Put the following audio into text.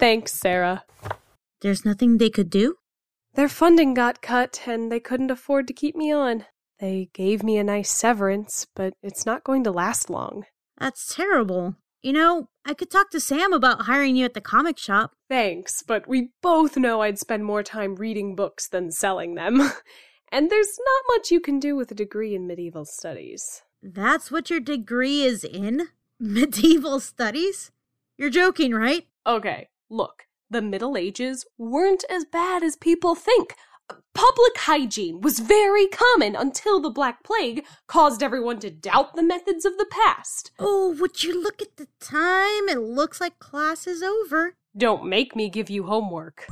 Thanks, Sarah. There's nothing they could do? Their funding got cut, and they couldn't afford to keep me on. They gave me a nice severance, but it's not going to last long. That's terrible. You know, I could talk to Sam about hiring you at the comic shop. Thanks, but we both know I'd spend more time reading books than selling them. and there's not much you can do with a degree in medieval studies. That's what your degree is in? Medieval studies? You're joking, right? Okay, look. The Middle Ages weren't as bad as people think. Public hygiene was very common until the Black Plague caused everyone to doubt the methods of the past. Oh, would you look at the time? It looks like class is over. Don't make me give you homework.